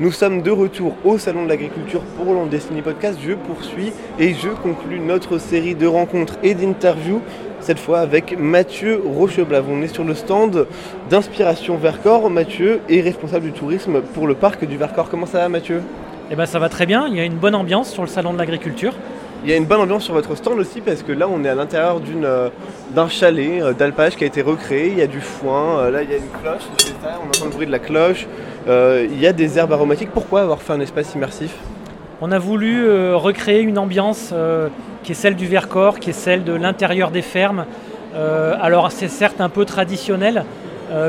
Nous sommes de retour au Salon de l'Agriculture pour l'On Destiny Podcast. Je poursuis et je conclus notre série de rencontres et d'interviews, cette fois avec Mathieu Rocheblave. On est sur le stand d'Inspiration Vercors. Mathieu est responsable du tourisme pour le parc du Vercors. Comment ça va Mathieu? Eh ben ça va très bien, il y a une bonne ambiance sur le Salon de l'Agriculture. Il y a une bonne ambiance sur votre stand aussi parce que là on est à l'intérieur d'une, euh, d'un chalet euh, d'alpage qui a été recréé, il y a du foin, euh, là il y a une cloche, on entend le bruit de la cloche, euh, il y a des herbes aromatiques. Pourquoi avoir fait un espace immersif? On a voulu euh, recréer une ambiance euh, qui est celle du Vercors, qui est celle de l'intérieur des fermes. Alors c'est certes un peu traditionnel,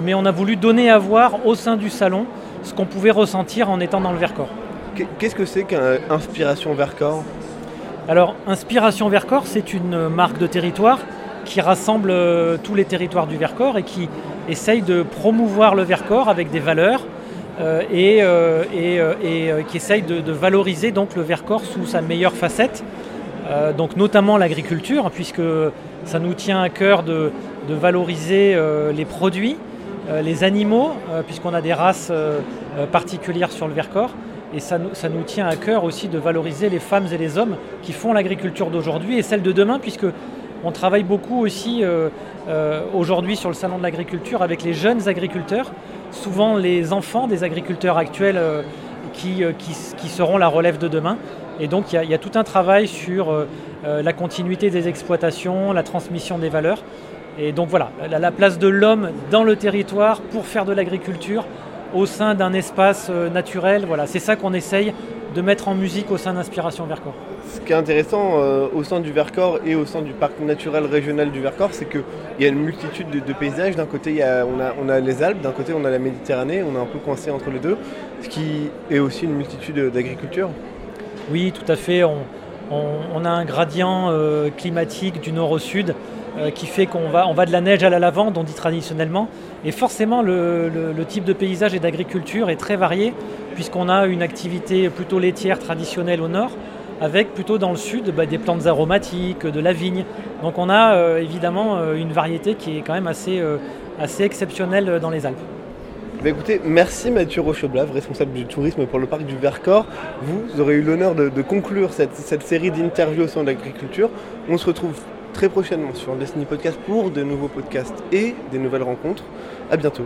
mais on a voulu donner à voir au sein du salon ce qu'on pouvait ressentir en étant dans le Vercors. Qu'est- Qu'est-ce que c'est qu'Inspiration Vercors? Alors Inspiration Vercors, c'est une marque de territoire qui rassemble euh, tous les territoires du Vercors et qui essaye de promouvoir le Vercors avec des valeurs euh, et, euh, qui essaye de, valoriser donc le Vercors sous sa meilleure facette, donc notamment l'agriculture, puisque ça nous tient à cœur de, valoriser les produits, les animaux, puisqu'on a des races particulières sur le Vercors. Et ça nous, tient à cœur aussi de valoriser les femmes et les hommes qui font l'agriculture d'aujourd'hui et celle de demain, puisque on travaille beaucoup aussi euh, euh, aujourd'hui sur le salon de l'agriculture avec les jeunes agriculteurs, souvent les enfants des agriculteurs actuels euh, qui, seront la relève de demain. Et donc il y a, tout un travail sur la continuité des exploitations, la transmission des valeurs. Et donc voilà, la place de l'homme dans le territoire pour faire de l'agriculture au sein d'un espace euh, naturel. Voilà, c'est ça qu'on essaye de mettre en musique au sein d'Inspiration Vercors. Ce qui est intéressant euh, au sein du Vercors et au sein du parc naturel régional du Vercors, c'est qu'il y a une multitude de, de paysages. D'un côté, y a- on, a, on a les Alpes, d'un côté, on a la Méditerranée, on est un peu coincé entre les deux, ce qui est aussi une multitude d'agriculture. Oui, tout à fait. On, on- a un gradient euh, climatique du nord au sud euh, qui fait qu'on va, de la neige à la lavande, on dit traditionnellement. Et forcément, le, type de paysage et d'agriculture est très varié, puisqu'on a une activité plutôt laitière traditionnelle au nord, avec plutôt dans le sud bah, des plantes aromatiques, de la vigne. Donc on a euh, évidemment une variété qui est quand même assez exceptionnelle dans les Alpes. Bah, merci Mathieu Rocheblave, responsable du tourisme pour le parc du Vercors. Vous aurez eu l'honneur de, conclure cette, série d'interviews au sein de l'agriculture. On se retrouve très prochainement sur Destiny Podcast pour de nouveaux podcasts et des nouvelles rencontres. À bientôt.